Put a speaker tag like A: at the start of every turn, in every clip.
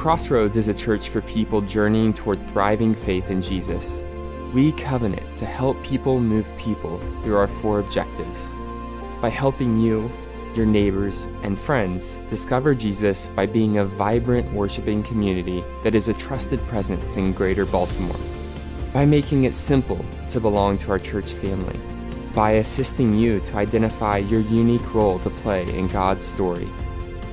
A: Crossroads is a church for people journeying toward thriving faith in Jesus. We covenant to help people move people through our four objectives. By helping you, your neighbors, and friends discover Jesus by being a vibrant worshiping community that is a trusted presence in greater Baltimore, by making it simple to belong to our church family, by assisting you to identify your unique role to play in God's story,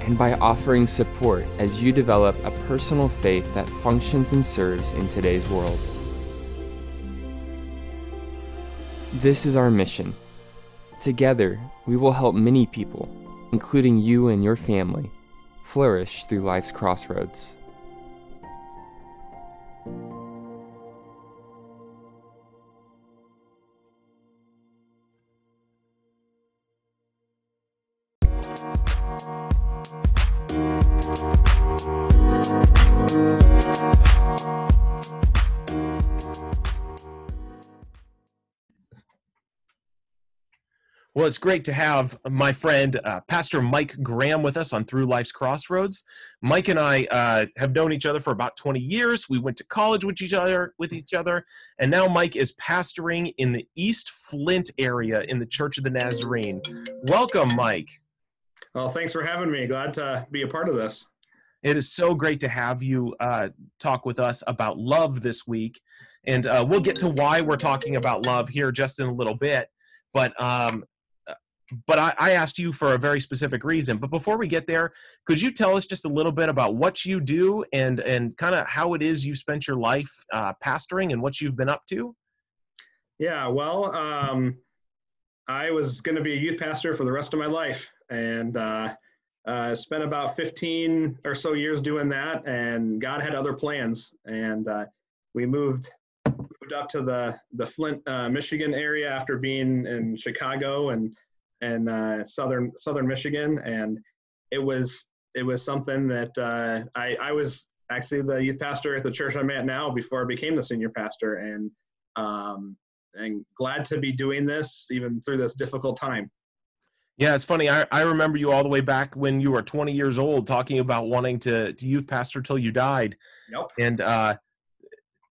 A: and by offering support as you develop a personal faith that functions and serves in today's world. This is our mission. Together, we will help many people, including you and your family, flourish through life's crossroads.
B: Well, it's great to have my friend, uh, Pastor Mike Graham, with us on Through Life's Crossroads. Mike and I uh, have known each other for about 20 years. We went to college with each other, with each other, and now Mike is pastoring in the East Flint area in the Church of the Nazarene. Welcome, Mike.
C: Well, thanks for having me. Glad to be a part of this.
B: It is so great to have you uh, talk with us about love this week, and uh, we'll get to why we're talking about love here just in a little bit. But um, but I, I, asked you for a very specific reason. But before we get there, could you tell us just a little bit about what you do and and kind of how it is you spent your life uh, pastoring and what you've been up to?
C: Yeah, well, um, I was going to be a youth pastor for the rest of my life, and uh, uh, spent about 15 or so years doing that. And God had other plans, and uh, we moved moved up to the the Flint, uh, Michigan area after being in Chicago and in uh, southern southern Michigan, and it was it was something that uh, I, I was actually the youth pastor at the church I'm at now before I became the senior pastor, and um, and glad to be doing this even through this difficult time.
B: Yeah, it's funny. I, I remember you all the way back when you were 20 years old talking about wanting to, to youth pastor till you died.
C: Yep.
B: And uh,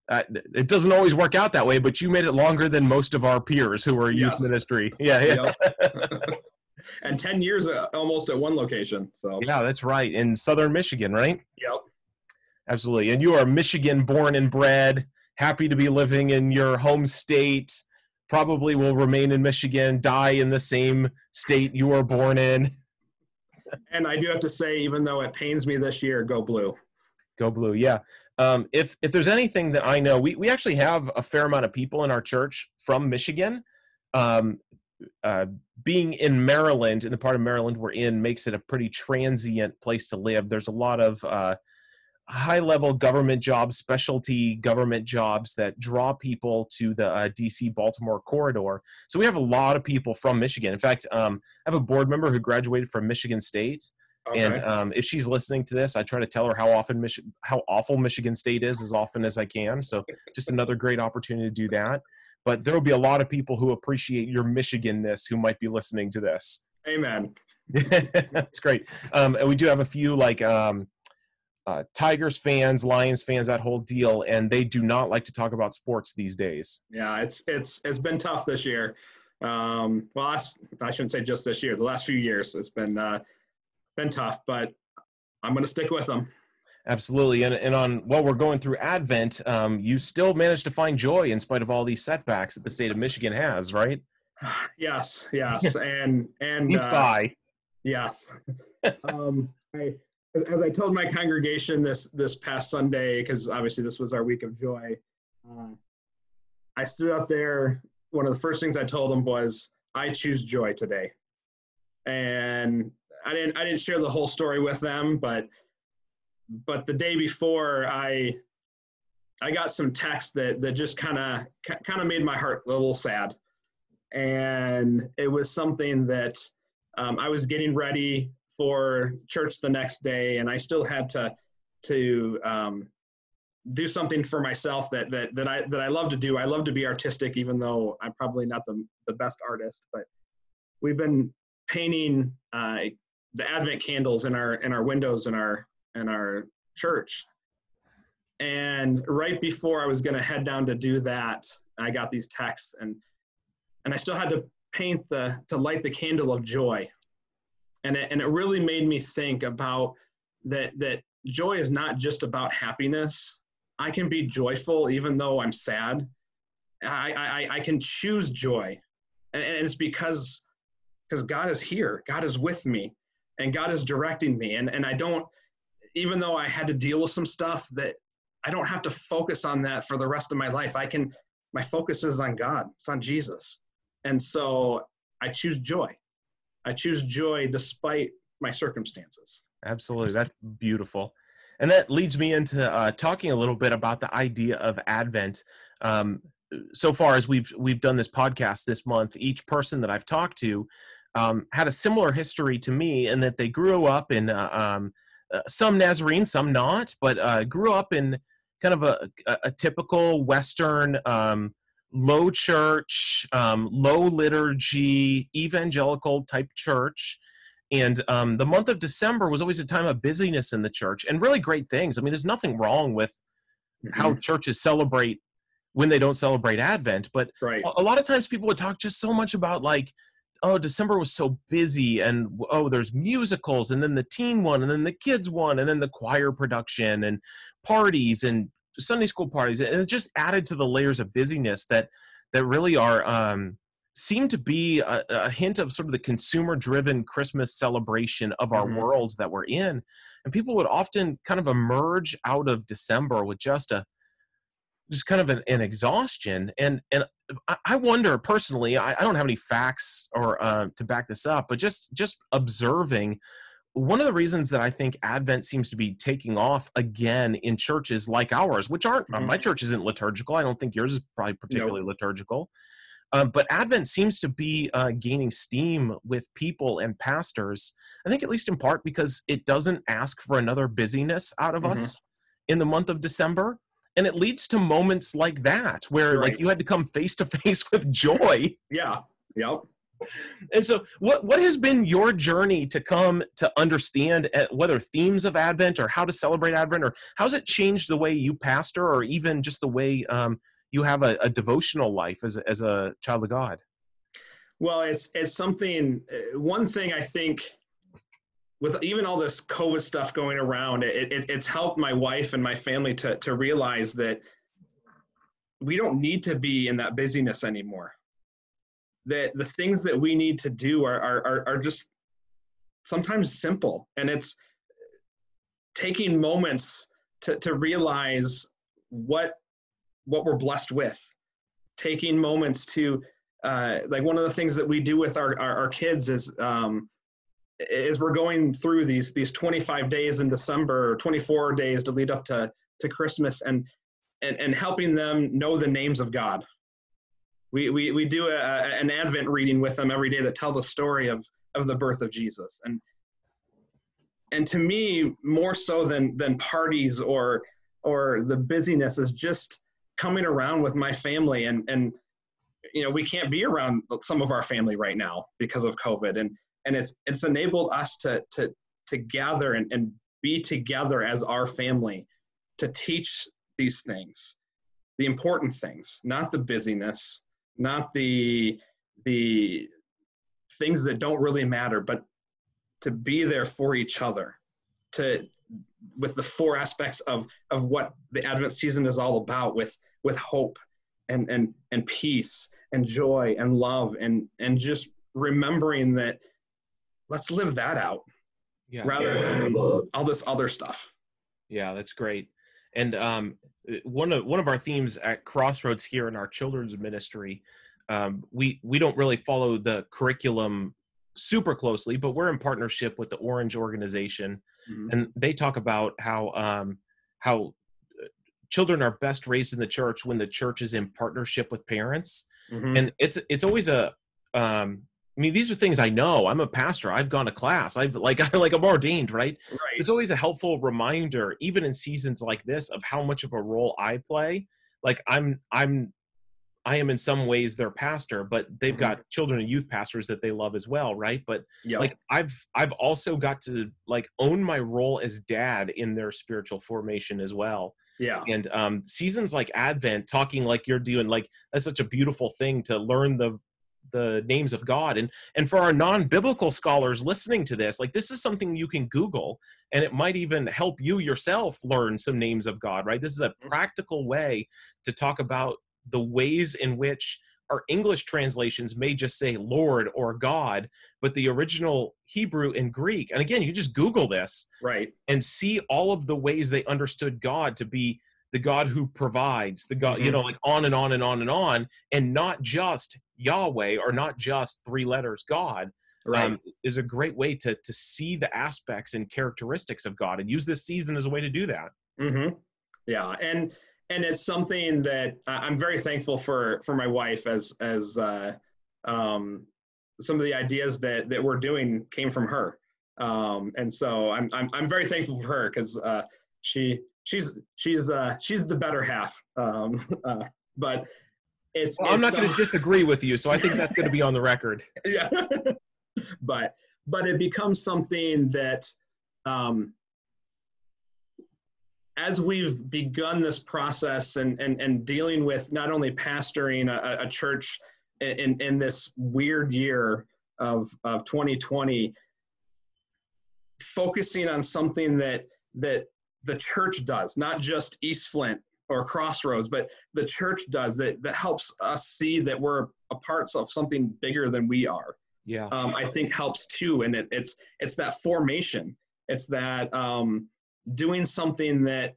B: uh, it doesn't always work out that way, but you made it longer than most of our peers who are youth yes. ministry. Yeah, yeah.
C: Yep. and 10 years uh, almost at one location. So
B: Yeah, that's right. In southern Michigan, right?
C: Yep.
B: Absolutely. And you are Michigan born and bred, happy to be living in your home state, probably will remain in Michigan, die in the same state you were born in.
C: and I do have to say, even though it pains me this year, go blue.
B: Go blue, yeah. Um, if if there's anything that I know, we we actually have a fair amount of people in our church from Michigan. Um, uh, being in Maryland, in the part of Maryland we're in, makes it a pretty transient place to live. There's a lot of uh, high level government jobs, specialty government jobs that draw people to the uh, DC Baltimore corridor. So we have a lot of people from Michigan. In fact, um, I have a board member who graduated from Michigan State. Okay. And um, if she's listening to this, I try to tell her how often Mich- how awful Michigan State is as often as I can. So just another great opportunity to do that. But there will be a lot of people who appreciate your Michiganness who might be listening to this.
C: Amen.
B: That's great. Um, and we do have a few like um, uh, Tigers fans, Lions fans, that whole deal, and they do not like to talk about sports these days.
C: Yeah, it's it's it's been tough this year. Um, well, I, I shouldn't say just this year. The last few years, it's been uh, been tough, but I'm going to stick with them.
B: Absolutely. And, and on while we're going through Advent, um, you still managed to find joy in spite of all these setbacks that the state of Michigan has, right?
C: yes, yes. and and
B: deep uh, sigh.
C: Yes. um, I, as I told my congregation this this past Sunday, because obviously this was our week of joy, uh, I stood up there. One of the first things I told them was, "I choose joy today," and I didn't I didn't share the whole story with them, but but the day before I I got some text that that just kind of kind of made my heart a little sad, and it was something that um, I was getting ready for church the next day, and I still had to to um, do something for myself that that that I that I love to do. I love to be artistic, even though I'm probably not the the best artist. But we've been painting uh, the Advent candles in our in our windows in our in our church. And right before I was going to head down to do that, I got these texts and and I still had to paint the to light the candle of joy. And it, and it really made me think about that that joy is not just about happiness. I can be joyful even though I'm sad. I I, I can choose joy. And, and it's because because God is here. God is with me and God is directing me. And and I don't even though I had to deal with some stuff that I don't have to focus on that for the rest of my life. I can, my focus is on God, it's on Jesus. And so I choose joy. I choose joy despite my circumstances.
B: Absolutely. That's beautiful. And that leads me into uh, talking a little bit about the idea of Advent. Um, so far as we've we've done this podcast this month, each person that I've talked to um, had a similar history to me, in that they grew up in uh, um, uh, some Nazarene, some not, but uh, grew up in kind of a, a, a typical Western um, low church, um, low liturgy, evangelical type church. And um, the month of December was always a time of busyness in the church and really great things. I mean, there's nothing wrong with mm-hmm. how churches celebrate when they don't celebrate Advent, but
C: right.
B: a, a lot of times people would talk just so much about like oh december was so busy and oh there's musicals and then the teen one and then the kids one and then the choir production and parties and sunday school parties and it just added to the layers of busyness that that really are um seem to be a, a hint of sort of the consumer driven christmas celebration of our mm-hmm. world that we're in and people would often kind of emerge out of december with just a just kind of an, an exhaustion and and I wonder personally. I, I don't have any facts or uh, to back this up, but just just observing. One of the reasons that I think Advent seems to be taking off again in churches like ours, which aren't mm-hmm. my church isn't liturgical. I don't think yours is probably particularly liturgical. Um, but Advent seems to be uh, gaining steam with people and pastors. I think, at least in part, because it doesn't ask for another busyness out of mm-hmm. us in the month of December and it leads to moments like that where right. like you had to come face to face with joy.
C: Yeah. Yep.
B: And so what what has been your journey to come to understand uh, whether themes of advent or how to celebrate advent or how's it changed the way you pastor or even just the way um, you have a, a devotional life as a, as a child of god?
C: Well it's it's something uh, one thing i think with even all this COVID stuff going around, it, it, it's helped my wife and my family to, to realize that we don't need to be in that busyness anymore. That the things that we need to do are, are, are just sometimes simple. And it's taking moments to, to realize what, what we're blessed with, taking moments to, uh, like one of the things that we do with our, our, our kids is, um, as we're going through these these 25 days in December, 24 days to lead up to to Christmas, and and and helping them know the names of God. We we we do a, an Advent reading with them every day that tell the story of of the birth of Jesus, and and to me, more so than than parties or or the busyness is just coming around with my family and and you know we can't be around some of our family right now because of covid and and it's it's enabled us to to to gather and, and be together as our family to teach these things the important things not the busyness not the the things that don't really matter but to be there for each other to with the four aspects of of what the advent season is all about with with hope and and and peace and joy and love and and just remembering that let's live that out yeah. rather yeah. than all this other stuff.
B: Yeah, that's great. And um, one of one of our themes at Crossroads here in our children's ministry, um, we we don't really follow the curriculum super closely, but we're in partnership with the Orange organization, mm-hmm. and they talk about how um, how uh, children are best raised in the church when the church is in partnership with parents, mm-hmm. and it's it's always a um, I mean, these are things I know. I'm a pastor. I've gone to class. I've like I like I'm ordained, right?
C: Right.
B: It's always a helpful reminder, even in seasons like this, of how much of a role I play. Like I'm I'm I am in some ways their pastor, but they've
C: Mhm.
B: got children and youth pastors that they love as well, right? But
C: Yeah.
B: like I've I've also got to like own my role as dad in their spiritual formation as well.
C: yeah.
B: And um seasons like Advent, talking like you're doing, like that's such a beautiful thing to learn the the names of God. And and for our non-biblical scholars listening to this, like this is something you can Google and it might even help you yourself learn some names of God, right? This is a mm-hmm. practical way to talk about the ways in which our English translations may just say Lord or God, but the original Hebrew and Greek, and again, you just Google this
C: Right.
B: and see all of the ways they understood God to be the God who provides, the God, you
C: Mhm.
B: know, like on and on and on and on, and not just Yahweh or not just three letters God.
C: Right.
B: Um, is a great way to to see the aspects and characteristics of God and use this season as a way to do that.
C: Mm-hmm. Yeah, and and it's something that I'm very thankful for for my wife as as uh, um, some of the ideas that that we're doing came from her, um, and so I'm I'm I'm very thankful for her because uh, she she's she's uh, she's the better half, um, uh, but. It's,
B: Well, I'm
C: it's
B: not going to disagree with you, so I think that's going to be on the record.
C: yeah but but it becomes something that um as we've begun this process and and, and dealing with not only pastoring a, a church in in this weird year of of 2020 focusing on something that that the church does not just east flint or crossroads but the church does that that helps us see that we're a part of something bigger than we are
B: Yeah.
C: um, I think helps too. And it, it's it's that formation. It's that um, doing something that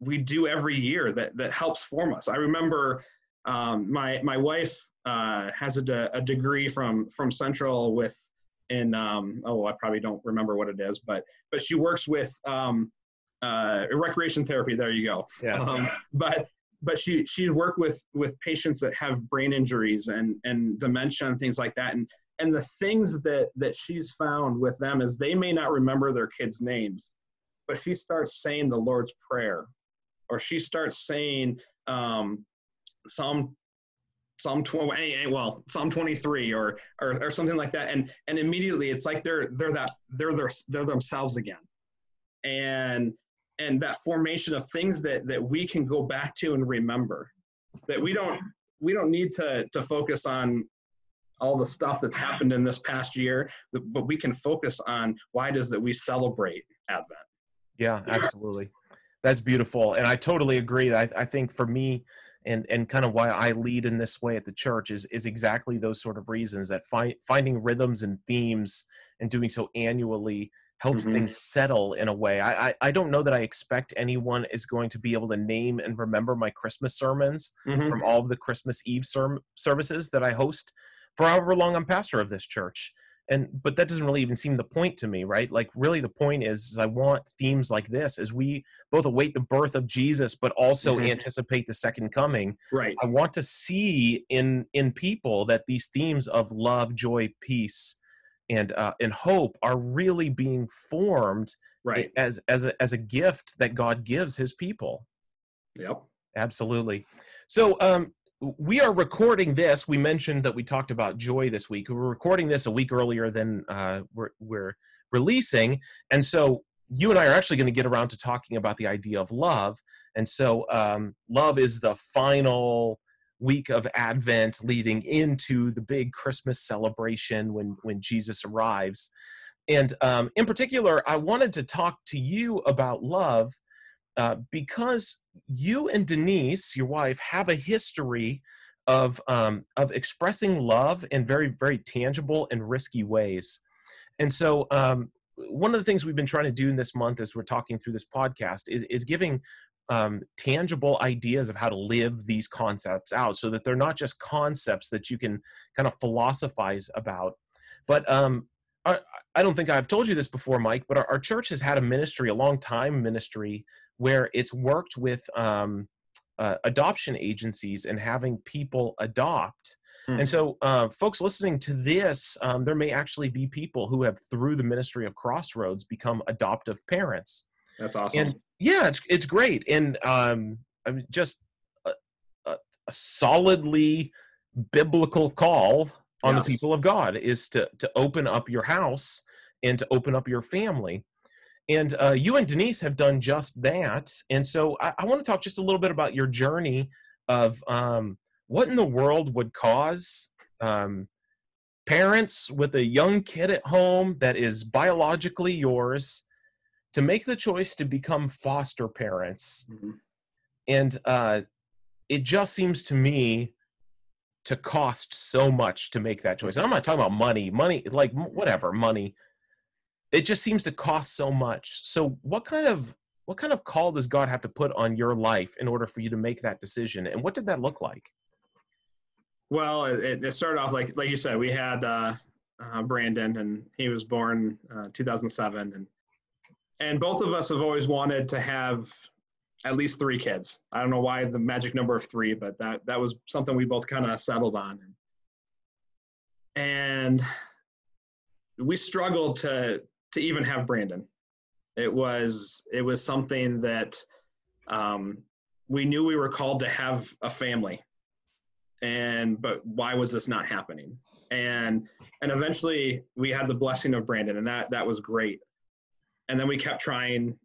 C: we do every year that that helps form us. I remember um, my my wife uh, has a, de- a degree from from Central with in um, oh I probably don't remember what it is, but but she works with um, uh, recreation therapy. There you go.
B: Yeah.
C: Um, but but she she worked with with patients that have brain injuries and and dementia and things like that and and the things that that she's found with them is they may not remember their kids names but she starts saying the lord's prayer or she starts saying um, psalm psalm 20 well psalm 23 or, or or something like that and and immediately it's like they're they're that they're their, they're themselves again and and that formation of things that that we can go back to and remember that we don't we don't need to to focus on all the stuff that's happened in this past year but we can focus on why it is that we celebrate advent
B: Yeah, absolutely. That's beautiful, and I totally agree. I, I think for me, and and kind of why I lead in this way at the church is is exactly those sort of reasons that find, finding rhythms and themes and doing so annually helps
C: Mhm.
B: things settle in a way. I, I I don't know that I expect anyone is going to be able to name and remember my Christmas sermons
C: Mhm.
B: from all of the Christmas Eve serm- services that I host for however long I'm pastor of this church. And but that doesn't really even seem the point to me, right? Like really the point is, is I want themes like this as we both await the birth of Jesus but also
C: Mhm.
B: anticipate the second coming.
C: right
B: I want to see in in people that these themes of love, joy, peace, and uh, and hope are really being formed
C: right
B: as as a, as a gift that God gives His people.
C: yep
B: Absolutely. So um, we are recording this. We mentioned that we talked about joy this week. We're recording this a week earlier than uh, we're, we're releasing, and so you and I are actually going to get around to talking about the idea of love. And so, um, love is the final week of Advent, leading into the big Christmas celebration when when Jesus arrives. And um, in particular, I wanted to talk to you about love uh, because you and Denise, your wife, have a history of um, of expressing love in very very tangible and risky ways. And so, um, one of the things we've been trying to do in this month, as we're talking through this podcast, is is giving um, tangible ideas of how to live these concepts out, so that they're not just concepts that you can kind of philosophize about, but um, I, I don't think I've told you this before, Mike, but our, our church has had a ministry, a long time ministry, where it's worked with um, uh, adoption agencies and having people adopt.
C: Hmm.
B: And so, uh, folks listening to this, um, there may actually be people who have, through the ministry of Crossroads, become adoptive parents.
C: that's awesome
B: And yeah, it's it's great, and um, I mean, just a, a, a solidly biblical call on
C: Yes.
B: the people of God is to to open up your house and to open up your family. And uh, you and Denise have done just that. And so I, I want to talk just a little bit about your journey of um, what in the world would cause um, parents with a young kid at home that is biologically yours to make the choice to become foster parents.
C: Mhm.
B: And uh, it just seems to me to cost so much to make that choice. And I'm not talking about money, money, like whatever, money. It just seems to cost so much. So what kind of what kind of call does God have to put on your life in order for you to make that decision? And what did that look like?
C: Well, it, it started off like like you said. We had uh, uh, Brandon, and he was born uh, 2007, and and both of us have always wanted to have at least three kids. I don't know why the magic number of three, but that that was something we both kind of settled on. And we struggled to to even have Brandon. It was it was something that um, we knew we were called to have a family and but why was this not happening and and eventually we had the blessing of brandon and that that was great and then we kept trying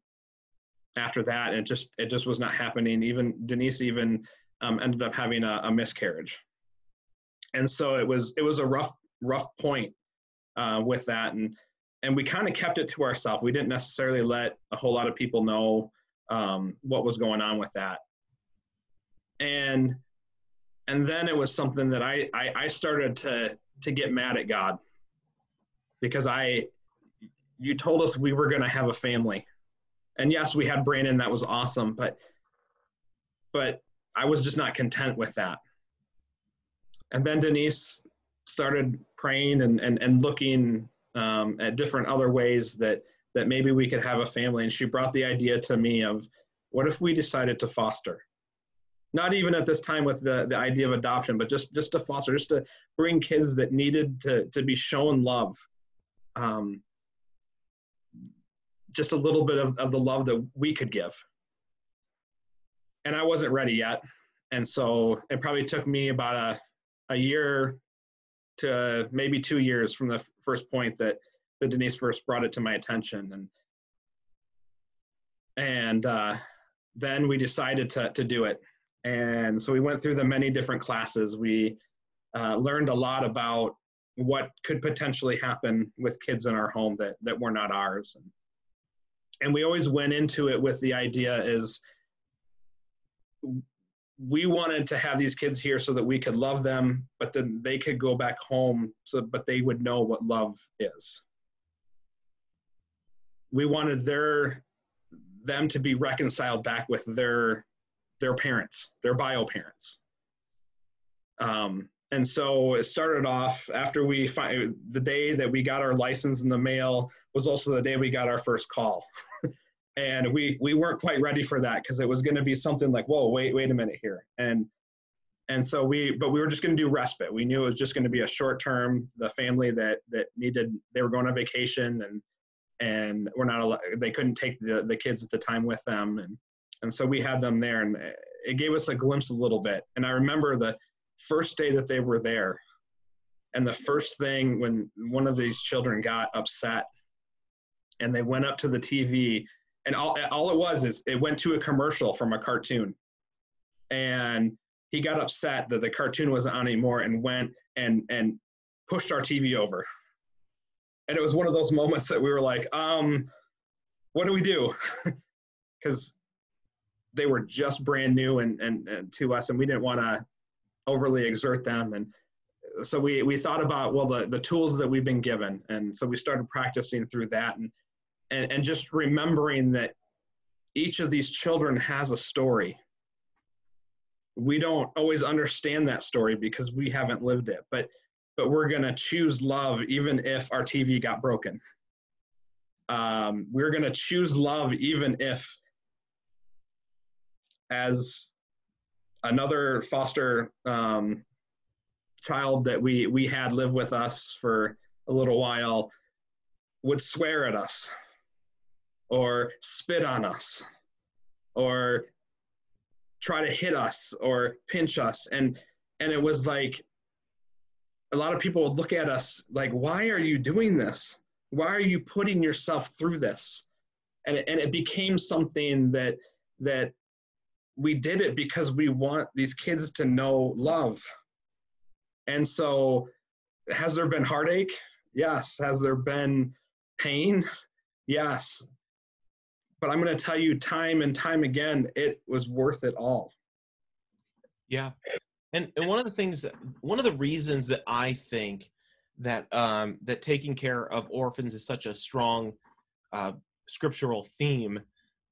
C: after that. And it just it just was not happening. Even denise even um, ended up having a, a miscarriage. And so it was it was a rough rough point uh, with that. And and we kind of kept it to ourselves we didn't necessarily let a whole lot of people know um, what was going on with that. And and then it was something that I, I I started to to get mad at God. Because I you told us we were going to have a family, and yes, we had Brandon, that was awesome, but but I was just not content with that. And then Denise started praying and and and looking um, at different other ways that that maybe we could have a family, and she brought the idea to me of what if we decided to foster? Not even at this time with the, the idea of adoption, but just just to foster, just to bring kids that needed to to be shown love, um, just a little bit of, of the love that we could give. And I wasn't ready yet, and so it probably took me about a a year to maybe two years from the first point that that Denise first brought it to my attention, and and uh, then we decided to to do it and so we went through the many different classes. We uh, learned a lot about what could potentially happen with kids in our home that, that were not ours. And, and we always went into it with the idea is we wanted to have these kids here so that we could love them, but then they could go back home so but they would know what love is. We wanted their them to be reconciled back with their their parents, their bio parents. Um, and so it started off after we find the day that we got our license in the mail was also the day we got our first call. and we we weren't quite ready for that because it was going to be something like, whoa, wait, wait a minute here. And and so we but we were just going to do respite. We knew it was just going to be a short term. The family that that needed they were going on vacation and and we're not allowed, they couldn't take the the kids at the time with them and and so we had them there and it gave us a glimpse a little bit and i remember the first day that they were there and the first thing when one of these children got upset and they went up to the tv and all, all it was is it went to a commercial from a cartoon. And he got upset that the cartoon wasn't on anymore and went and and pushed our tv over. And it was one of those moments that we were like um what do we do? Because they were just brand new and, and, and to us and we didn't want to overly exert them. And so we, we thought about well the, the tools that we've been given. And so we started practicing through that and, and and just remembering that each of these children has a story. We don't always understand that story because we haven't lived it but but we're going to choose love even if our tv got broken. Um, we're going to choose love even if as another foster um, child that we we had live with us for a little while would swear at us or spit on us or try to hit us or pinch us. And and it was like a lot of people would look at us like why are you doing this? Why are you putting yourself through this? And it, and it became something that that we did it because we want these kids to know love. And so has there been heartache? Yes. Has there been pain? Yes. But i'm going to tell you time and time again it was worth it all.
B: Yeah. And and one of the things one of the reasons that i think that um that taking care of orphans is such a strong uh scriptural theme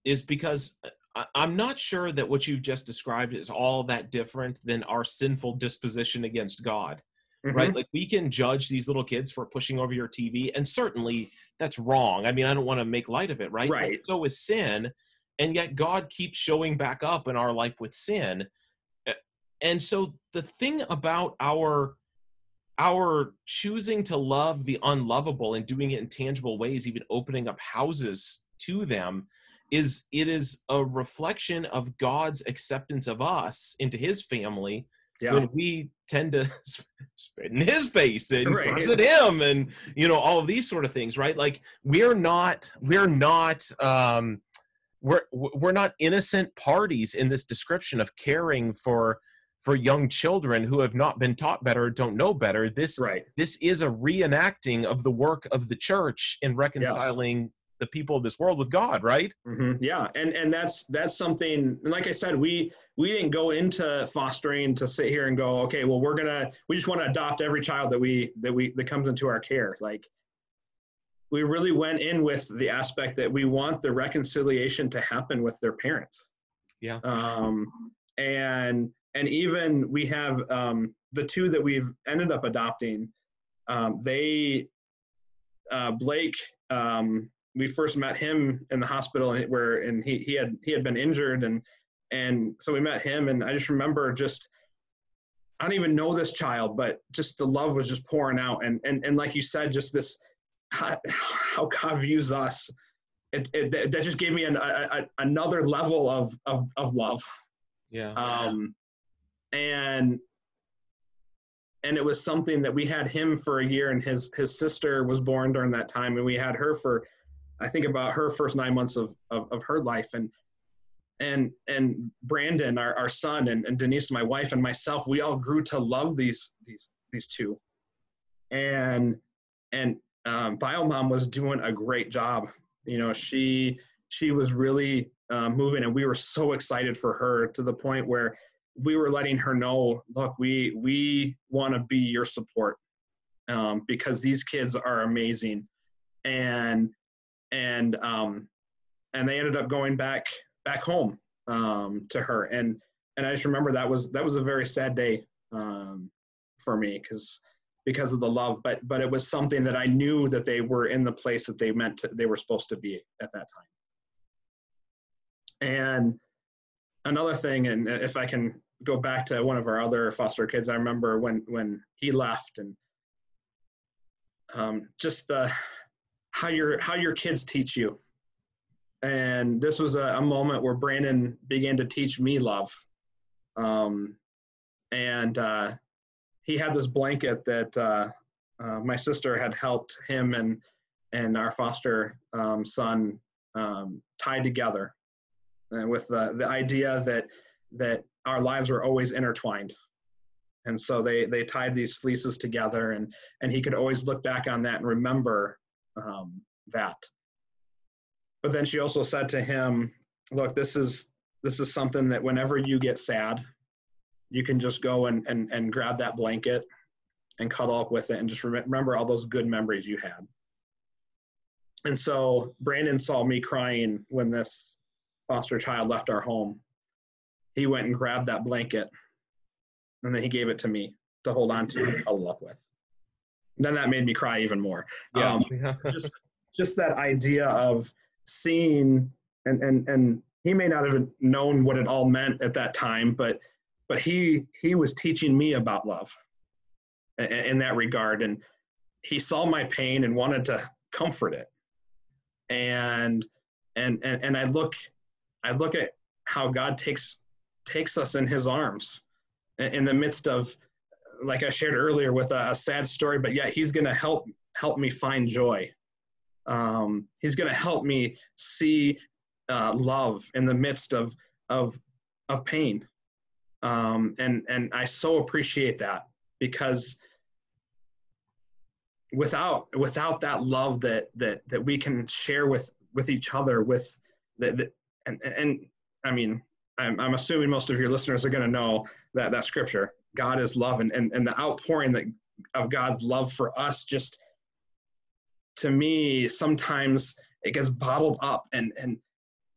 B: is because i'm not sure that what you've just described is all that different than our sinful disposition against god
C: Mhm.
B: right like we can judge these little kids for pushing over your tv and certainly that's wrong i mean i don't want to make light of it right But
C: Right.
B: so is sin and yet god keeps showing back up in our life with sin and so the thing about our our choosing to love the unlovable and doing it in tangible ways even opening up houses to them is it is a reflection of god's acceptance of us into his family
C: yeah.
B: when we tend to spit in his face and
C: Right.
B: curse at him and you know all of these sort of things right? Like we're not we're not um we're we're not innocent parties in this description of caring for for young children who have not been taught better don't know better. This
C: right.
B: this is a reenacting of the work of the church in reconciling the people of this world with god right
C: hmm Yeah, and and that's that's something. And like I said, we we didn't go into fostering to sit here and go, okay, well, we're gonna we just want to adopt every child that we that we that comes into our care. Like we really went in with the aspect that we want the reconciliation to happen with their parents.
B: Yeah.
C: Um, and and even we have um, the two that we've ended up adopting. Um, they uh, Blake um, we first met him in the hospital and where and he, he had he had been injured and and so we met him and I just remember just I don't even know this child but just the love was just pouring out and and, and like you said just this how, how God views us. It, it that just gave me an, a, a, another level of, of of love.
B: Yeah.
C: Um, and and it was something that we had him for a year and his his sister was born during that time and we had her for i think about her first nine months of of, of her life and and and brandon our, our son and, and denise my wife and myself we all grew to love these these these two. And and um, biomom was doing a great job. You know she she was really um, moving and we were so excited for her to the point where we were letting her know look we we want to be your support um, because these kids are amazing. And and um, and they ended up going back back home um, to her. And and i just remember that was that was a very sad day um, for me because because of the love but but it was something that i knew that they were in the place that they meant to, they were supposed to be at that time. And another thing and if i can go back to one of our other foster kids i remember when when he left and um, just the how your how your kids teach you. And this was a, a moment where brandon began to teach me love. Um, and uh, he had this blanket that uh, uh, my sister had helped him and and our foster um, son um, tied together and with the, the idea that that our lives were always intertwined. And so they they tied these fleeces together and and he could always look back on that and remember um, that. But then she also said to him look this is this is something that whenever you get sad you can just go and and, and grab that blanket and cuddle up with it and just rem- remember all those good memories you had. And so brandon saw me crying when this foster child left our home. He went and grabbed that blanket and then he gave it to me to hold on to and cuddle up with. Then that made me cry even more.
B: yeah,
C: Um, just just that idea of seeing and and and he may not have known what it all meant at that time, but but he he was teaching me about love in, in that regard, and he saw my pain and wanted to comfort it. And and and and I look I look at how God takes takes us in his arms in the midst of like i shared earlier with a, a sad story but yet he's going to help help me find joy. Um, he's going to help me see uh, love in the midst of of of pain. Um, and and i so appreciate that because without without that love that that that we can share with with each other with the, and and i mean I'm, I'm assuming most of your listeners are going to know that that scripture god is love and, and and the outpouring that of god's love for us just to me sometimes it gets bottled up and and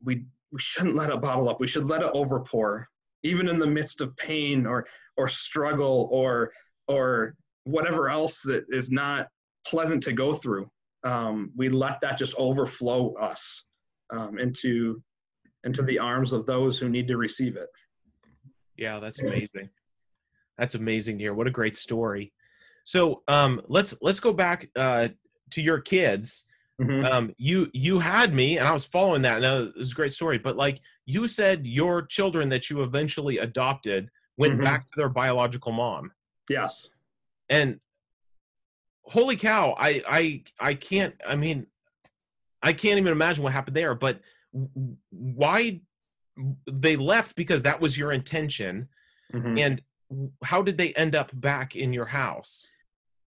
C: we we shouldn't let it bottle up we should let it overpour even in the midst of pain or or struggle or or whatever else that is not pleasant to go through um, we let that just overflow us um, into into the arms of those who need to receive it.
B: Yeah, that's amazing. That's amazing to hear. What a great story. So um, let's let's go back uh, to your kids. Mm-hmm. Um, you you had me, and I was following that, and it was a great story. But like you said, your children that you eventually adopted went mm-hmm. back to their biological mom.
C: Yes.
B: And holy cow, I I I can't. I mean, I can't even imagine what happened there. But why they left because that was your intention mm-hmm. and how did they end up back in your house?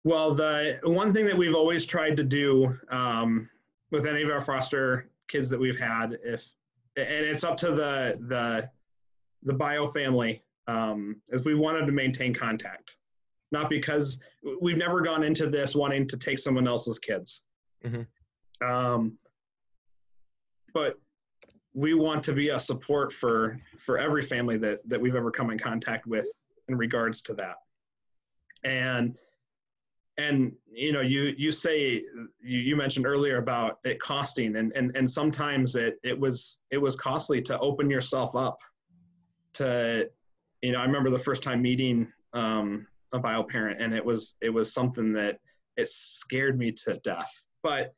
C: Well the one thing that we've always tried to do um, with any of our foster kids that we've had if and it's up to the the the bio family um, is we wanted to maintain contact. Not because we've never gone into this wanting to take someone else's kids. Mm-hmm. um, but we want to be a support for for every family that that we've ever come in contact with in regards to that. And and you know you you say you, you mentioned earlier about it costing and and and sometimes it it was it was costly to open yourself up to you know i remember the first time meeting um a bio parent and it was it was something that it scared me to death. But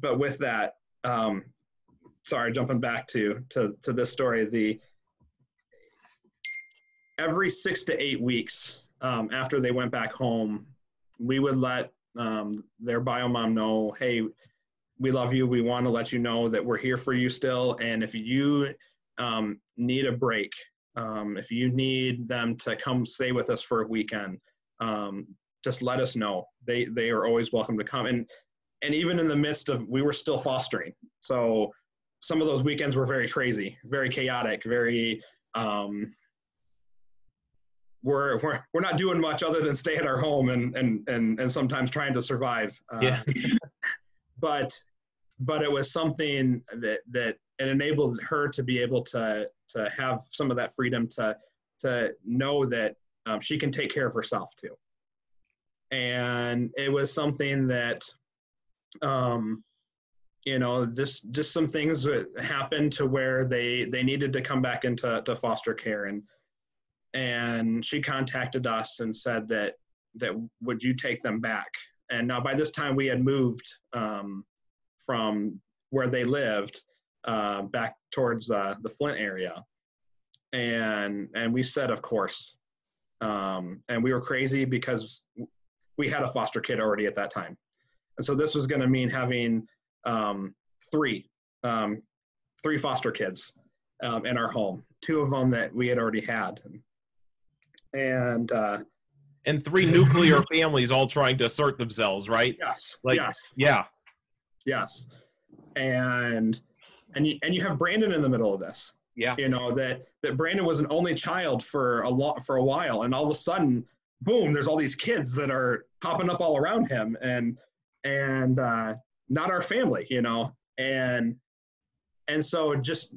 C: but with that um sorry, jumping back to to to this story, the every six to eight weeks um, after they went back home, we would let um, their bio mom know, hey, we love you. We want to let you know that we're here for you still, and if you um, need a break, um, if you need them to come stay with us for a weekend, um, just let us know. They they are always welcome to come. And and even in the midst of we were still fostering, so some of those weekends were very crazy, very chaotic, very um, we're, we're we're not doing much other than stay at our home and and and, and sometimes trying to survive.
B: Uh, yeah.
C: but but it was something that that it enabled her to be able to to have some of that freedom to to know that um, she can take care of herself too. And it was something that um, you know just just some things that happened to where they they needed to come back into to foster care and and she contacted us and said that that would you take them back? And now by this time we had moved um, from where they lived uh, back towards uh, the flint area. And and we said of course. Um, and we were crazy because we had a foster kid already at that time. And so this was going to mean having um, three, um, three foster kids um, in our home. Two of them that we had already had, uh,
B: and three nuclear families all trying to assert themselves, right?
C: Yes.
B: Like,
C: yes.
B: Yeah.
C: Yes. And and you, and you have Brandon in the middle of this.
B: Yeah.
C: You know that that Brandon was an only child for a lot for a while, and all of a sudden, boom! There's all these kids that are popping up all around him, and and uh, not our family, you know, and and so just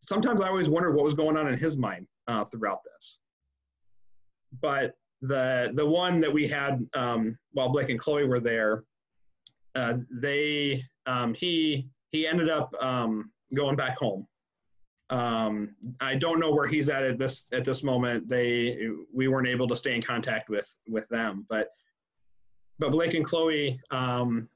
C: sometimes I always wondered what was going on in his mind uh, throughout this. But the the one that we had um, while Blake and Chloe were there, uh, they um, he he ended up um, going back home. Um, I don't know where he's at at this at this moment. They we weren't able to stay in contact with with them, but but Blake and Chloe um,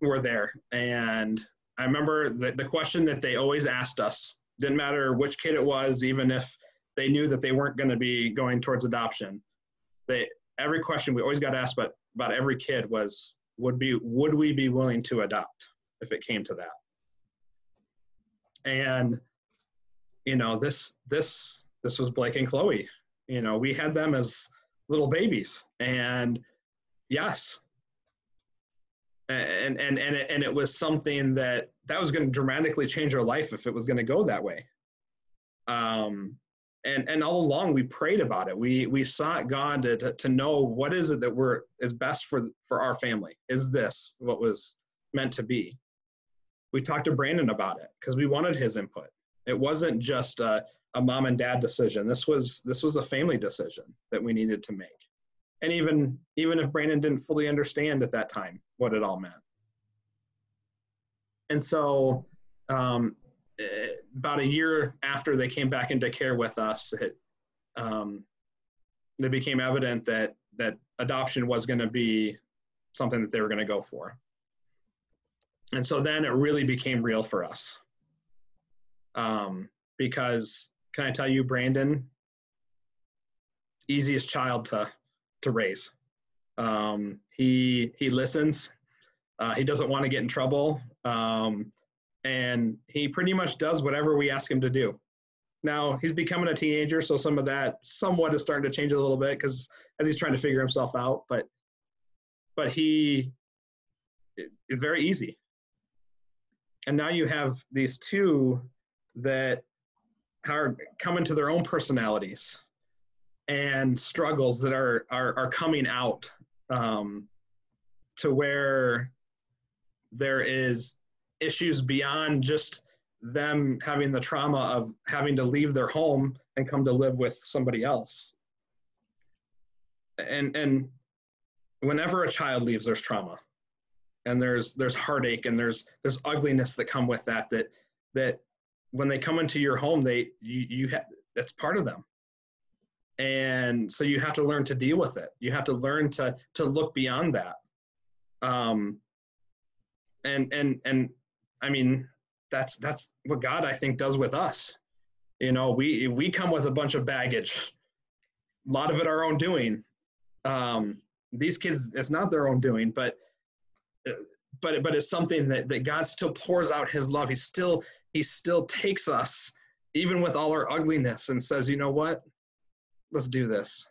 C: were there. And I remember the, the question that they always asked us didn't matter which kid it was, even if they knew that they weren't going to be going towards adoption. They every question we always got asked about about every kid was would be would we be willing to adopt if it came to that. And you know this this this was Blake and Chloe. You know we had them as little babies, and yes, and and and it, and it was something that that was going to dramatically change our life if it was going to go that way um and and all along we prayed about it. We we sought god to, to, to know what is it that we're is best for for our family? Is this what was meant to be? We talked to brandon about it because we wanted his input. It wasn't just a, a mom and dad decision. This was this was a family decision that we needed to make. And even even if brandon didn't fully understand at that time what it all meant. And so um, about a year after they came back into care with us it, um, it became evident that that adoption was going to be something that they were going to go for and so then it really became real for us um, because can i tell you brandon easiest child to to raise. Um, he he listens. Uh, he doesn't want to get in trouble, um, and he pretty much does whatever we ask him to do. Now he's becoming a teenager, so some of that somewhat is starting to change a little bit because as he's trying to figure himself out. But but he is very easy. And now you have these two that are coming to their own personalities and struggles that are are, are coming out um, to where there is issues beyond just them having the trauma of having to leave their home and come to live with somebody else. And and whenever a child leaves there's trauma. And there's there's heartache and there's there's ugliness that come with that that that when they come into your home they you you that's part of them. And so you have to learn to deal with it. You have to learn to to look beyond that. Um and and and i mean that's that's what god i think does with us. You know we we come with a bunch of baggage a lot of it our own doing. Um these kids it's not their own doing but but but it's something that that god still pours out his love. He still he still takes us even with all our ugliness and says you know what? Let's do this.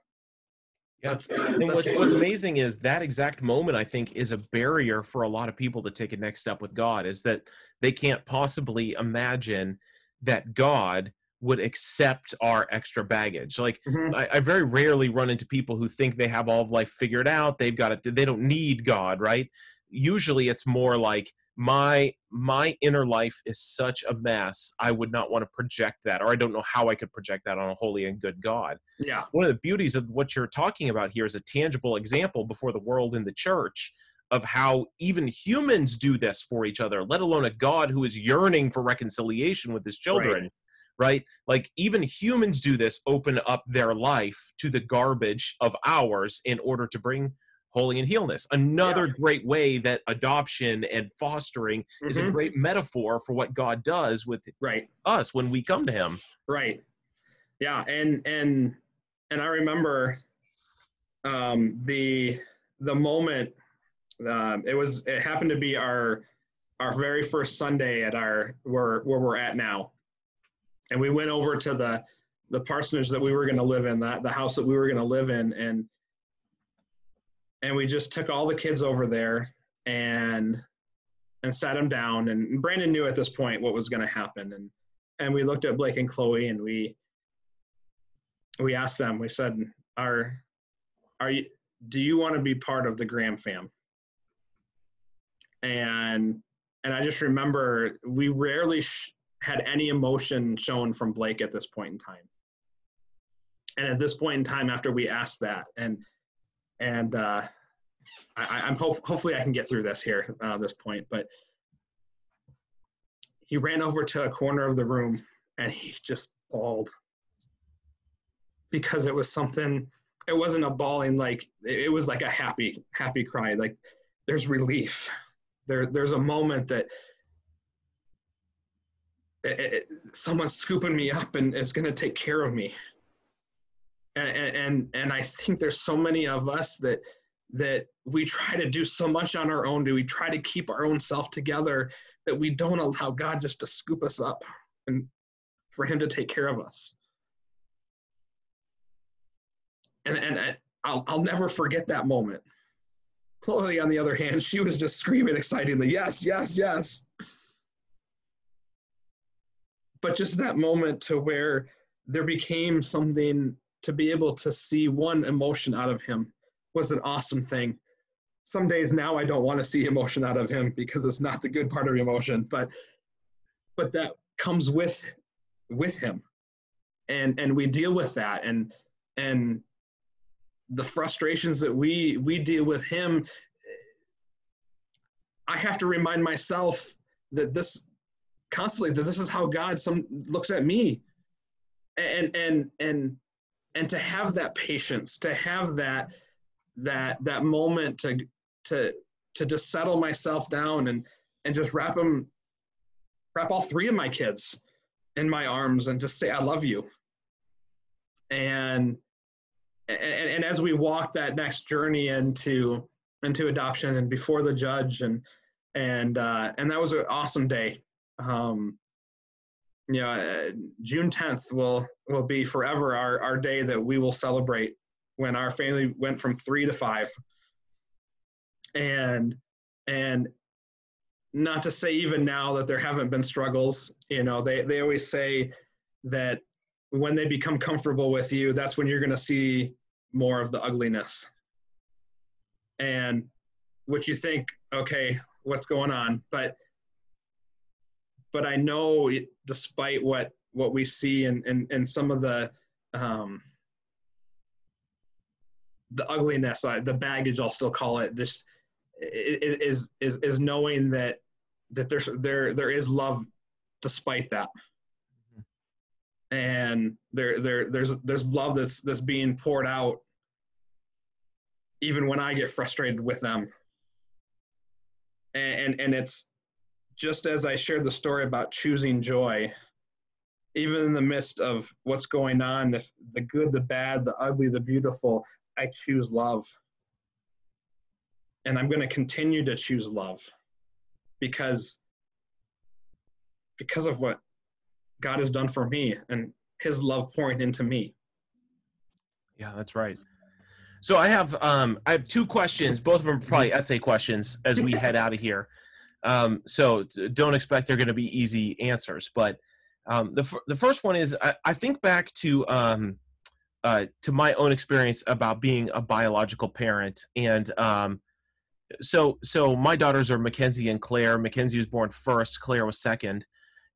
B: Yeah. That's, and what's, what's amazing is that exact moment, I think, is a barrier for a lot of people to take a next step with God, is that they can't possibly imagine that God would accept our extra baggage. Like mm-hmm. I, I, very rarely run into people who think they have all of life figured out. They've got it. They don't need God, right? Usually it's more like my my inner life is such a mess i would not want to project that or i don't know how i could project that on a holy and good god.
C: Yeah.
B: One of the beauties of what you're talking about here is a tangible example before the world in the church of how even humans do this for each other let alone a god who is yearning for reconciliation with his children right right? Like even humans do this, open up their life to the garbage of ours in order to bring holy and healness. Another yeah. great way that adoption and fostering mm-hmm. is a mm-hmm. great metaphor for what God does with
C: right.
B: us when we come to him.
C: Right. Yeah, and and and I remember um the the moment um it was it happened to be our our very first Sunday at our where where we're at now. And we went over to the the parsonage that we were going to live in, that the house that we were going to live in and and we just took all the kids over there and and sat them down. And brandon knew at this point what was going to happen. And and we looked at blake and chloe and we we asked them we said are are you do you want to be part of the graham fam? And and i just remember we rarely sh- had any emotion shown from blake at this point in time. And at this point in time after we asked that and and uh, I, am hope, hopefully I can get through this here uh, this point. But he ran over to a corner of the room and he just bawled because it was something. It wasn't a bawling like it was like a happy happy cry. Like there's relief. There there's a moment that it, it, someone's scooping me up and is going to take care of me. And, and I think there's so many of us that that we try to do so much on our own. Do we try to keep our own self together that we don't allow God just to scoop us up and for Him to take care of us? And and I'll I'll never forget that moment. Chloe, on the other hand, she was just screaming excitedly, "Yes, yes, yes!" but just that moment to where there became something to be able to see one emotion out of him was an awesome thing. Some days now I don't want to see emotion out of him because it's not the good part of emotion, but but that comes with with him. And and we deal with that and and the frustrations that we we deal with him I have to remind myself that this constantly that this is how God some looks at me, and and and and to have that patience, to have that that that moment to to to just settle myself down and and just wrap them wrap all three of my kids in my arms and just say I love you. And and, and as we walk that next journey into into adoption and before the judge and and uh, and that was an awesome day um, you know, uh, June 10th will will be forever our, our day that we will celebrate when our family went from three to five. And and not to say even now that there haven't been struggles, you know, they, they always say that when they become comfortable with you, that's when you're gonna see more of the ugliness. And what you think, okay, what's going on? But but I know despite what what we see and and, and some of the um, the ugliness, the baggage, I'll still call it, just is is is knowing that that there's there there is love despite that, mm-hmm. and there there there's there's love that's that's being poured out even when I get frustrated with them, and and, and it's just as I shared the story about choosing joy, even in the midst of what's going on, the, the good, the bad, the ugly, the beautiful, I choose love. And I'm going to continue to choose love because because of what God has done for me and his love pouring into me.
B: Yeah, that's right. So I have um I have two questions, both of them are probably essay questions as we head out of here. Um, so don't expect they're going to be easy answers. But um, the the first one is I, I think back to um, uh, to my own experience about being a biological parent, and um, so so my daughters are Mackenzie and Claire. Mackenzie was born first, Claire was second,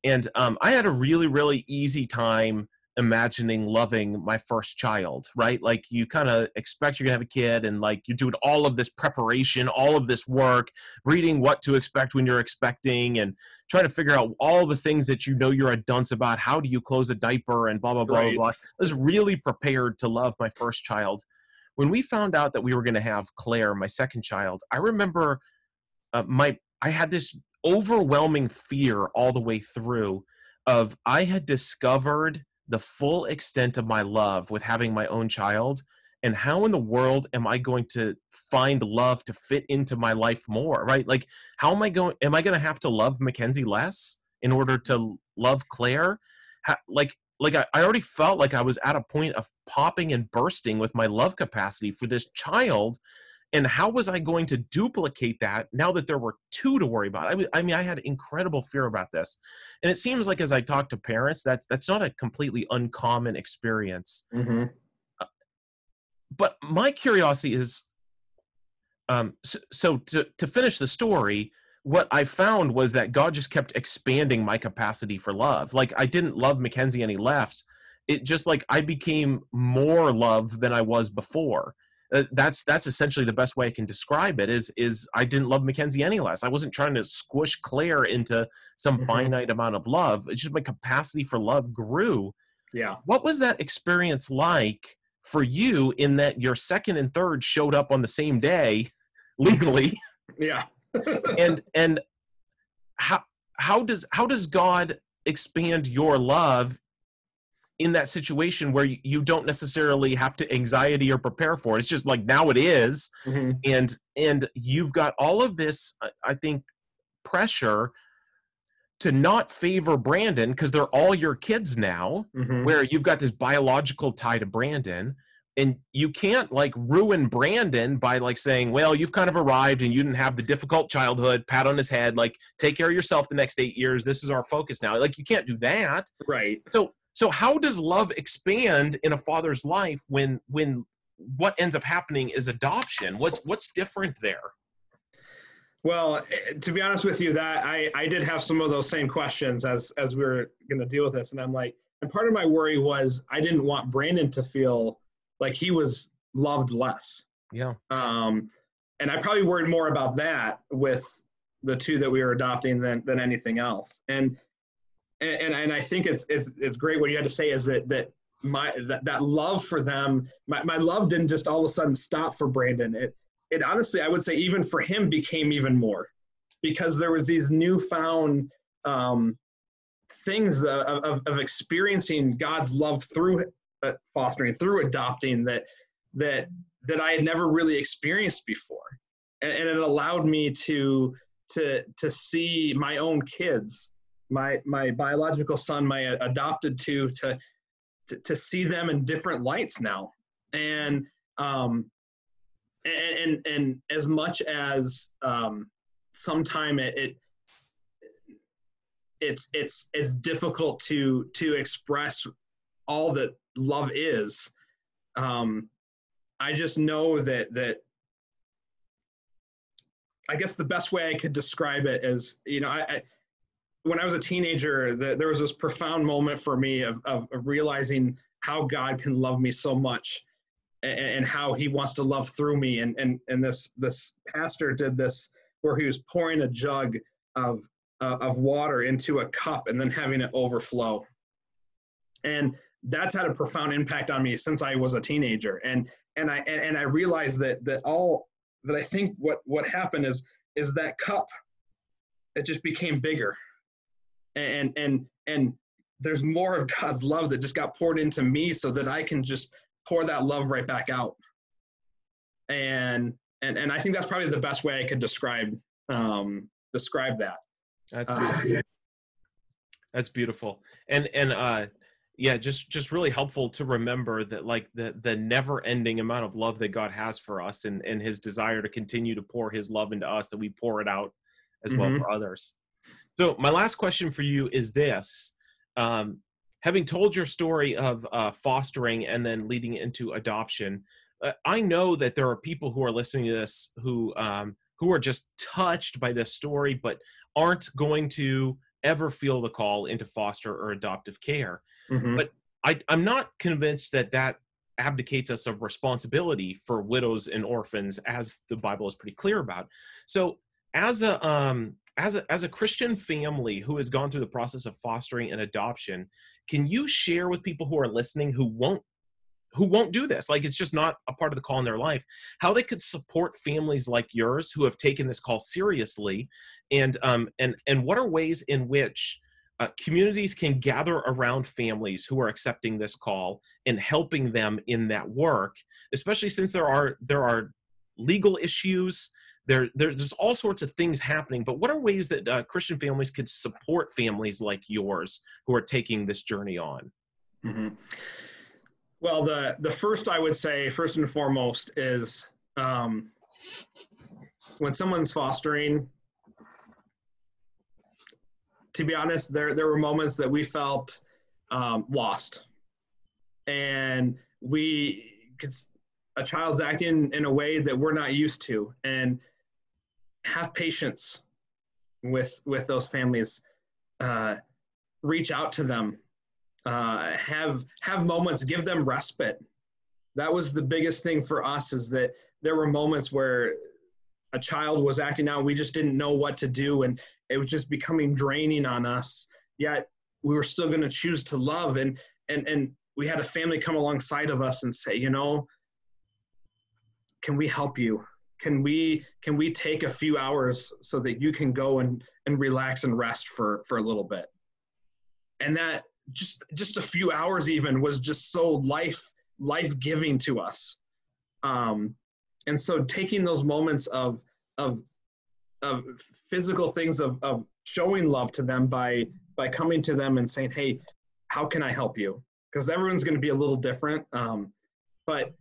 B: and um, I had a really really easy time imagining loving my first child, right? Like you kind of expect you're gonna have a kid and like you're doing all of this preparation, all of this work, reading what to expect when you're expecting and trying to figure out all the things that you know you're a dunce about. How do you close a diaper and blah, blah, blah, right. blah, blah. I was really prepared to love my first child. When we found out that we were gonna have Claire, my second child, I remember uh, my, I had this overwhelming fear all the way through of I had discovered the full extent of my love with having my own child and how in the world am i going to find love to fit into my life more right? Like how am i going am i going to have to love mackenzie less in order to love claire? How, like like I, I already felt like i was at a point of popping and bursting with my love capacity for this child and how was i going to duplicate that now that there were two to worry about? I, I mean i had incredible fear about this and it seems like as i talk to parents that's that's not a completely uncommon experience. Mm-hmm. uh, but my curiosity is um so, so to, to finish the story what i found was that god just kept expanding my capacity for love. Like i didn't love mackenzie any left it just like i became more love than i was before uh, that's that's essentially the best way I can describe it. Is is I didn't love Mackenzie any less. I wasn't trying to squish Claire into some mm-hmm. finite amount of love. It's just my capacity for love grew.
C: Yeah.
B: What was that experience like for you? In that your second and third showed up on the same day, legally.
C: yeah.
B: and and how how does how does God expand your love in that situation where you, you don't necessarily have to anxiety or prepare for it it's just like now it is,
C: Mm-hmm.
B: and and you've got all of this I- i think pressure to not favor brandon because they're all your kids now
C: Mm-hmm.
B: where you've got this biological tie to Brandon and you can't like ruin Brandon by like saying, well, you've kind of arrived and you didn't have the difficult childhood, pat on his head, like take care of yourself the next eight years. This is our focus now. Like you can't do that.
C: Right.
B: So so how does love expand in a father's life when when what ends up happening is adoption? What's what's different there?
C: Well, eh, to be honest with you, that I, I did have some of those same questions as as we were going to deal with this, and I'm like, and part of my worry was I didn't want Brandon to feel like he was loved less,
B: Yeah.
C: um, and I probably worried more about that with the two that we were adopting than than anything else. And and and I think it's it's it's great what you had to say is that that my that, that love for them, my, my love didn't just all of a sudden stop for Brandon. It it honestly, I would say, even for him, became even more because there was these newfound um, things of, of, of experiencing God's love through uh, fostering, through adopting that that that I had never really experienced before, and, and it allowed me to to to see my own kids, my my biological son, my adopted two, to to, to see them in different lights now, and um, and and, and as much as um, sometime it, it it's it's it's difficult to to express all that love is um i just know that that i guess the best way i could describe it is you know i, I when i was a teenager the, there was this profound moment for me of, of, of realizing how god can love me so much and, and how he wants to love through me. And and and this this pastor did this where he was pouring a jug of uh, of water into a cup and then having it overflow. And that's had a profound impact on me since i was a teenager. And and i and, and i realized that that all that i think what what happened is is that cup it just became bigger and and and there's more of god's love that just got poured into me so that i can just pour that love right back out and and and i think that's probably the best way i could describe um describe that
B: That's
C: Uh,
B: beautiful. That's beautiful. And and uh yeah, just just really helpful to remember that like the the never ending amount of love that God has for us and and his desire to continue to pour his love into us that we pour it out as well
C: Mhm.
B: for others. So my last question for you is this. Um having told your story of uh fostering and then leading into adoption, uh, I know that there are people who are listening to this who um who are just touched by this story but aren't going to ever feel the call into foster or adoptive care.
C: Mhm.
B: But I, I'm not convinced that that abdicates us of responsibility for widows and orphans, as the Bible is pretty clear about. So, as a um, as a as a Christian family who has gone through the process of fostering and adoption, can you share with people who are listening who won't who won't do this? Like it's just not a part of the call in their life how they could support families like yours who have taken this call seriously and um and and what are ways in which uh, communities can gather around families who are accepting this call and helping them in that work especially since there are there are legal issues there there's all sorts of things happening but what are ways that uh, christian families could support families like yours who are taking this journey on?
C: Hmm Well, the the first I would say, first and foremost, is um, when someone's fostering. To be honest, there there were moments that we felt um, lost, and we because a child's acting in a way that we're not used to, and have patience with with those families. Uh, reach out to them uh, have have moments give them respite. That was the biggest thing for us is that there were moments where a child was acting out. We just didn't know what to do and it was just becoming draining on us. Yet we were still going to choose to love and and and we had a family come alongside of us and say you know can we help you can we can we take a few hours so that you can go and and relax and rest for for a little bit? And that just just a few hours even was just so life life giving to us. Um and so taking those moments of of of physical things of of showing love to them by by coming to them and saying hey how can i help you? Because everyone's going to be a little different um but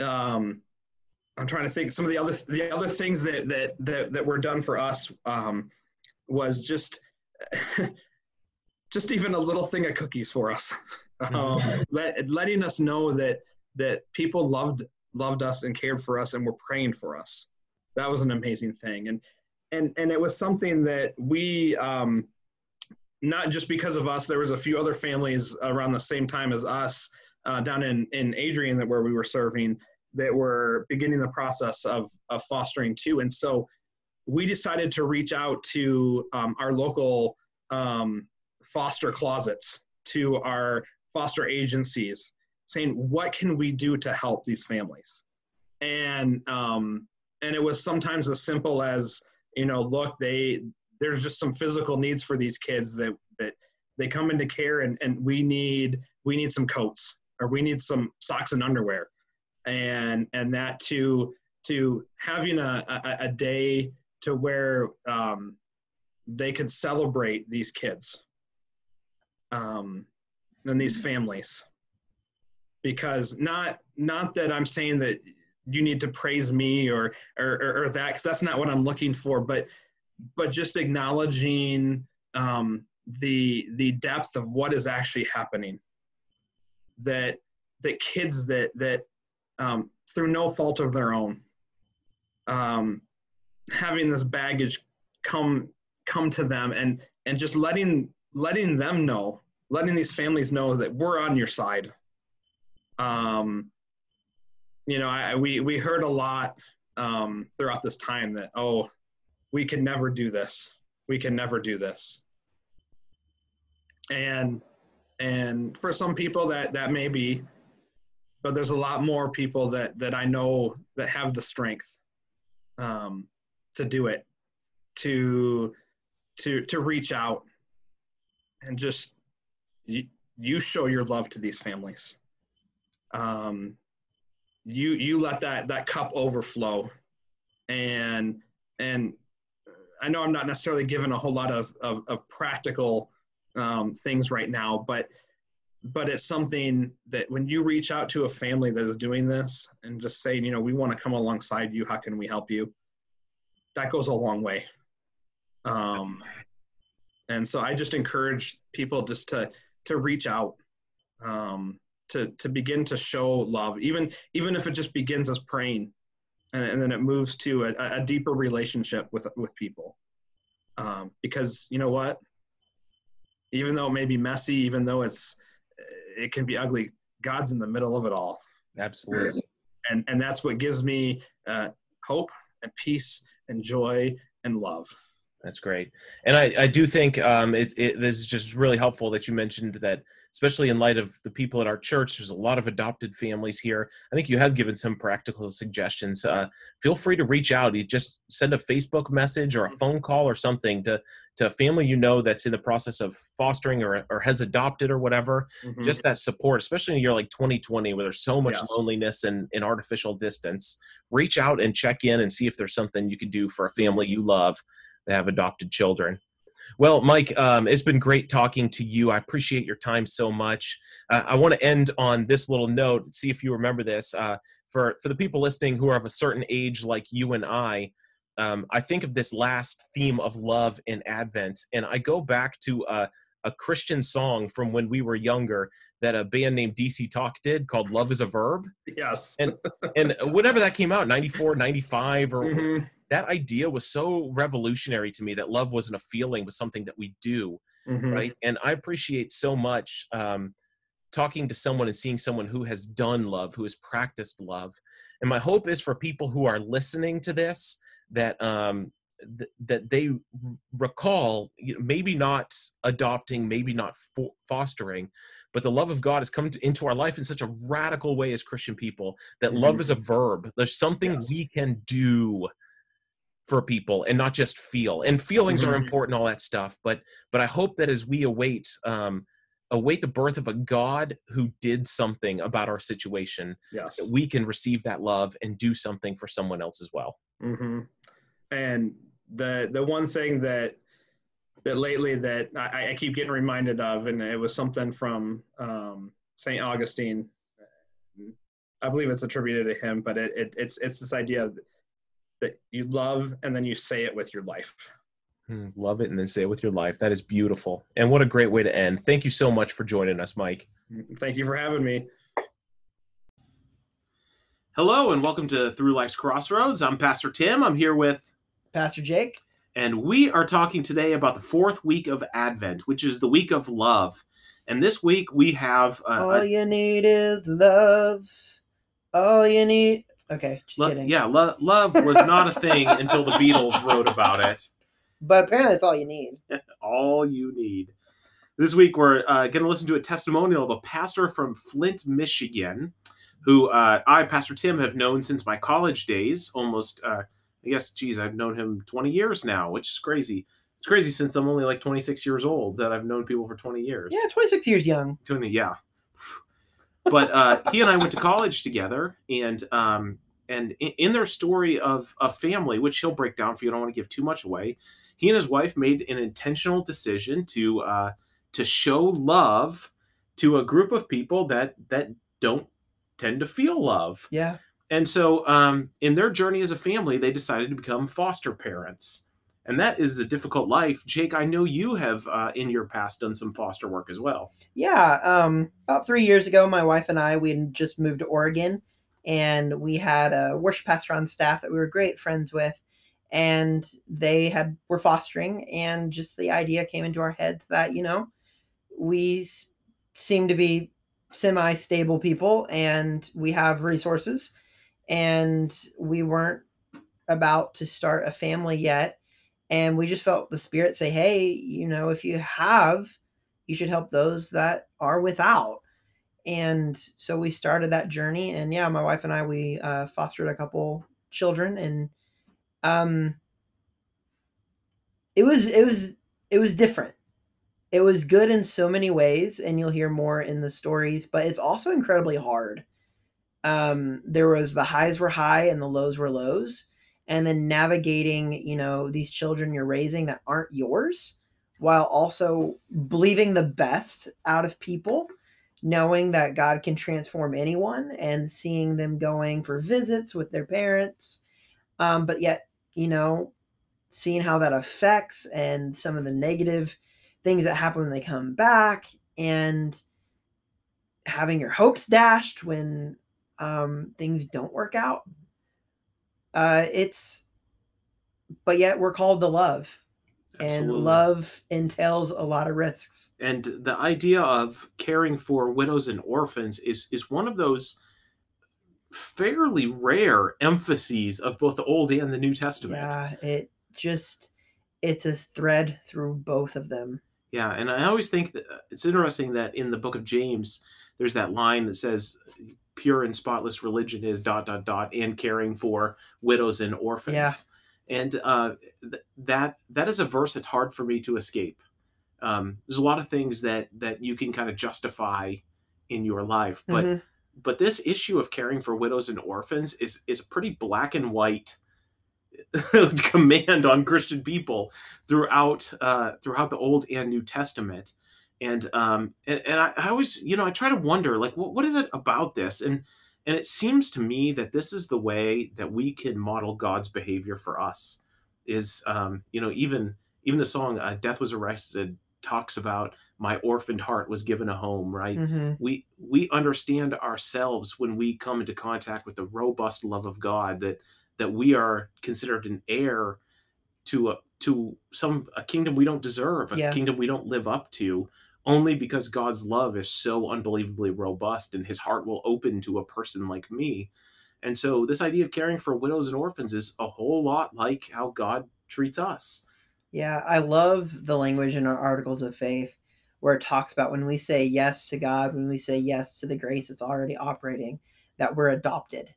C: um i'm trying to think some of the other the other things that that that, that were done for us um was just just even a little thing of cookies for us, um, let, letting us know that that people loved loved us and cared for us and were praying for us. That was an amazing thing, and and and it was something that we. Um, not just because of us, there was a few other families around the same time as us uh, down in, in Adrian that where we were serving that were beginning the process of, of fostering too. And so we decided to reach out to um, our local um, foster closets, to our foster agencies, saying, what can we do to help these families? And, um, and it was sometimes as simple as, you know, look, they, there's just some physical needs for these kids that, that they come into care and, and we need, we need some coats or we need some socks and underwear. And, and that to, to having a, a, a day to where um, they could celebrate these kids um, and these families. Because not not that i'm saying that you need to praise me or or, or, or that because that's not what i'm looking for but but just acknowledging um, the the depth of what is actually happening. That that kids that that um, through no fault of their own. Um, having this baggage come come to them and and just letting letting them know letting these families know that we're on your side. Um you know I, we we heard a lot um throughout this time that oh we can never do this. We can never do this. And and for some people that that may be but there's a lot more people that that i know that have the strength um to do it to to to reach out and just you, you show your love to these families. Um you you let that that cup overflow. And and i know i'm not necessarily given a whole lot of of, of practical um, things right now but but it's something that when you reach out to a family that is doing this and just saying you know we want to come alongside you how can we help you that goes a long way. Um, and so I just encourage people just to to reach out, um, to to begin to show love, even even if it just begins as praying, and, and then it moves to a, a, deeper relationship with with people. Um, because you know what, even though it may be messy, even though it's it can be ugly, God's in the middle of it all.
B: Absolutely.
C: And and that's what gives me uh, hope and peace and joy and love.
B: That's great. And I, I do think um, it, it, this is just really helpful that you mentioned that, especially in light of the people at our church, there's a lot of adopted families here. I think you have given some practical suggestions. Uh, feel free to reach out. You just send a Facebook message or a phone call or something to, to a family you know that's in the process of fostering or, or has adopted or whatever. Mm-hmm. Just that support, especially in a year like 2020 where there's so much yes. loneliness and, and artificial distance. Reach out and check in and see if there's something you can do for a family you love that have adopted children. Well, Mike, um, it's been great talking to you. I appreciate your time so much. Uh, I want to end on this little note. See if you remember this. Uh, for for the people listening who are of a certain age, like you and I, um, I think of this last theme of love in Advent, and I go back to a, a Christian song from when we were younger that a band named DC Talk did called "Love Is a Verb."
C: Yes,
B: and and whenever that came out, 94, 95, or mm-hmm that idea was so revolutionary to me that love wasn't a feeling but something that we do mm-hmm. right and i appreciate so much um, talking to someone and seeing someone who has done love who has practiced love and my hope is for people who are listening to this that um, th- that they recall maybe not adopting maybe not fo- fostering but the love of god has come to, into our life in such a radical way as christian people that mm-hmm. love is a verb there's something yes. we can do
D: for people and not just feel and feelings are
C: Mhm.
D: important all that stuff but but i hope that as we await um await the birth of a god who did something about our situation
C: Yes.
D: that we can receive that love and do something for someone else as well
C: hmm And the the one thing that that lately that I, I keep getting reminded of, and it was something from um, Saint Augustine. I believe it's attributed to him, but it, it it's it's this idea that you love and then you say it with your life.
D: Hmm, love it and then say it with your life that is beautiful and what a great way to end thank you so much for joining us mike
C: Thank you for having me.
B: Hello and welcome to Through Life's Crossroads. I'm Pastor Tim. I'm here with,
E: Pastor Jake.
B: and we are talking today about the fourth week of Advent, which is the week of love. And this week we have uh,
E: All
B: a,
E: you need is love. All you need. Okay, just
B: lo-
E: kidding.
B: yeah, lo- love was not a thing until the Beatles wrote about it.
E: But apparently, it's all you need.
B: All you need. This week we're uh, going to listen to a testimonial of a pastor from Flint, Michigan, who uh, I, Pastor Tim, have known since my college days. Almost, uh, I guess, geez, I've known him 20 years now, which is crazy. It's crazy since I'm only like 26 years old that I've known people for 20 years.
E: Yeah, 26 years young.
B: 20, yeah. But uh, he and I went to college together, and um, and in, in their story of a family, which he'll break down for you, I don't want to give too much away. He and his wife made an intentional decision to uh, to show love to a group of people that that don't tend to feel love.
E: Yeah.
B: And so, um, in their journey as a family, they decided to become foster parents. And that is a difficult life. Jake, I know you have uh, in your past done some foster work as well.
E: Yeah. Um, about three years ago, my wife and I, we had just moved to Oregon and we had a worship pastor on staff that we were great friends with. And they had were fostering, and just the idea came into our heads that, you know, we seem to be semi stable people and we have resources and we weren't about to start a family yet. And we just felt the spirit say hey you know if you have you should help those that are without. And so we started that journey. And yeah my wife and i we uh, fostered a couple children and um it was it was it was different. It was good in so many ways and you'll hear more in the stories but it's also incredibly hard um there was the highs were high and the lows were lows. And then navigating you know these children you're raising that aren't yours while also believing the best out of people knowing that god can transform anyone and seeing them going for visits with their parents. Um, but yet you know seeing how that affects and some of the negative things that happen when they come back and having your hopes dashed when um, things don't work out. Uh, it's but yet we're called to love and love entails a lot of risks.
B: And the idea of caring for widows and orphans is is one of those fairly rare emphases of both the old and the new testament.
E: Yeah it just it's a thread through both of them.
B: Yeah, and I always think that uh, it's interesting that in the book of James, there's that line that says, "Pure and spotless religion is dot dot dot and caring for widows and orphans."
E: Yeah.
B: And uh, th- that that is a verse that's hard for me to escape. Um, there's a lot of things that that you can kind of justify in your life, but
E: Mhm.
B: but this issue of caring for widows and orphans is is a pretty black and white command on Christian people throughout uh, throughout the Old and New Testament. And um, and, and I, I always, you know, I try to wonder, like, what, what is it about this? And and it seems to me that this is the way that we can model God's behavior for us. Is um, you know, even even the song uh, "Death Was Arrested" talks about my orphaned heart was given a home, right?
E: Mhm.
B: we we understand ourselves when we come into contact with the robust love of God that that we are considered an heir to a to some a kingdom we don't deserve, a
E: Yeah.
B: kingdom we don't live up to, only because God's love is so unbelievably robust and his heart will open to a person like me. And so this idea of caring for widows and orphans is a whole lot like how God treats us.
E: Yeah, I love the language in our articles of faith where it talks about when we say yes to God, when we say yes to the grace that's already operating, that we're adopted.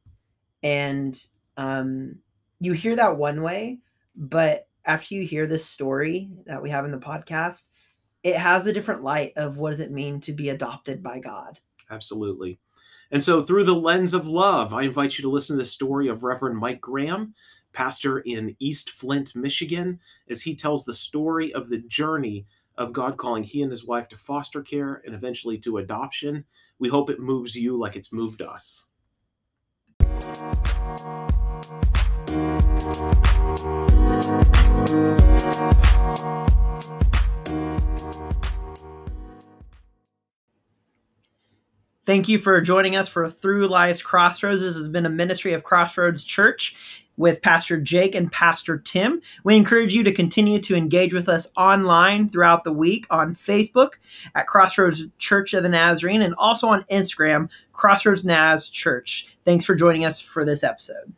E: And um, you hear that one way, But after you hear this story that we have in the podcast, it has a different light of what does it mean to be adopted by God.
B: Absolutely. And so, through the lens of love, I invite you to listen to the story of Reverend Mike Graham, pastor in East Flint, Michigan, as he tells the story of the journey of God calling he and his wife to foster care and eventually to adoption. We hope it moves you like it's moved us.
E: Thank you for joining us for Through Life's Crossroads. This has been a ministry of Crossroads Church with Pastor Jake and Pastor Tim. We encourage you to continue to engage with us online throughout the week on Facebook at Crossroads Church of the Nazarene and also on Instagram, Crossroads Naz Church. Thanks for joining us for this episode.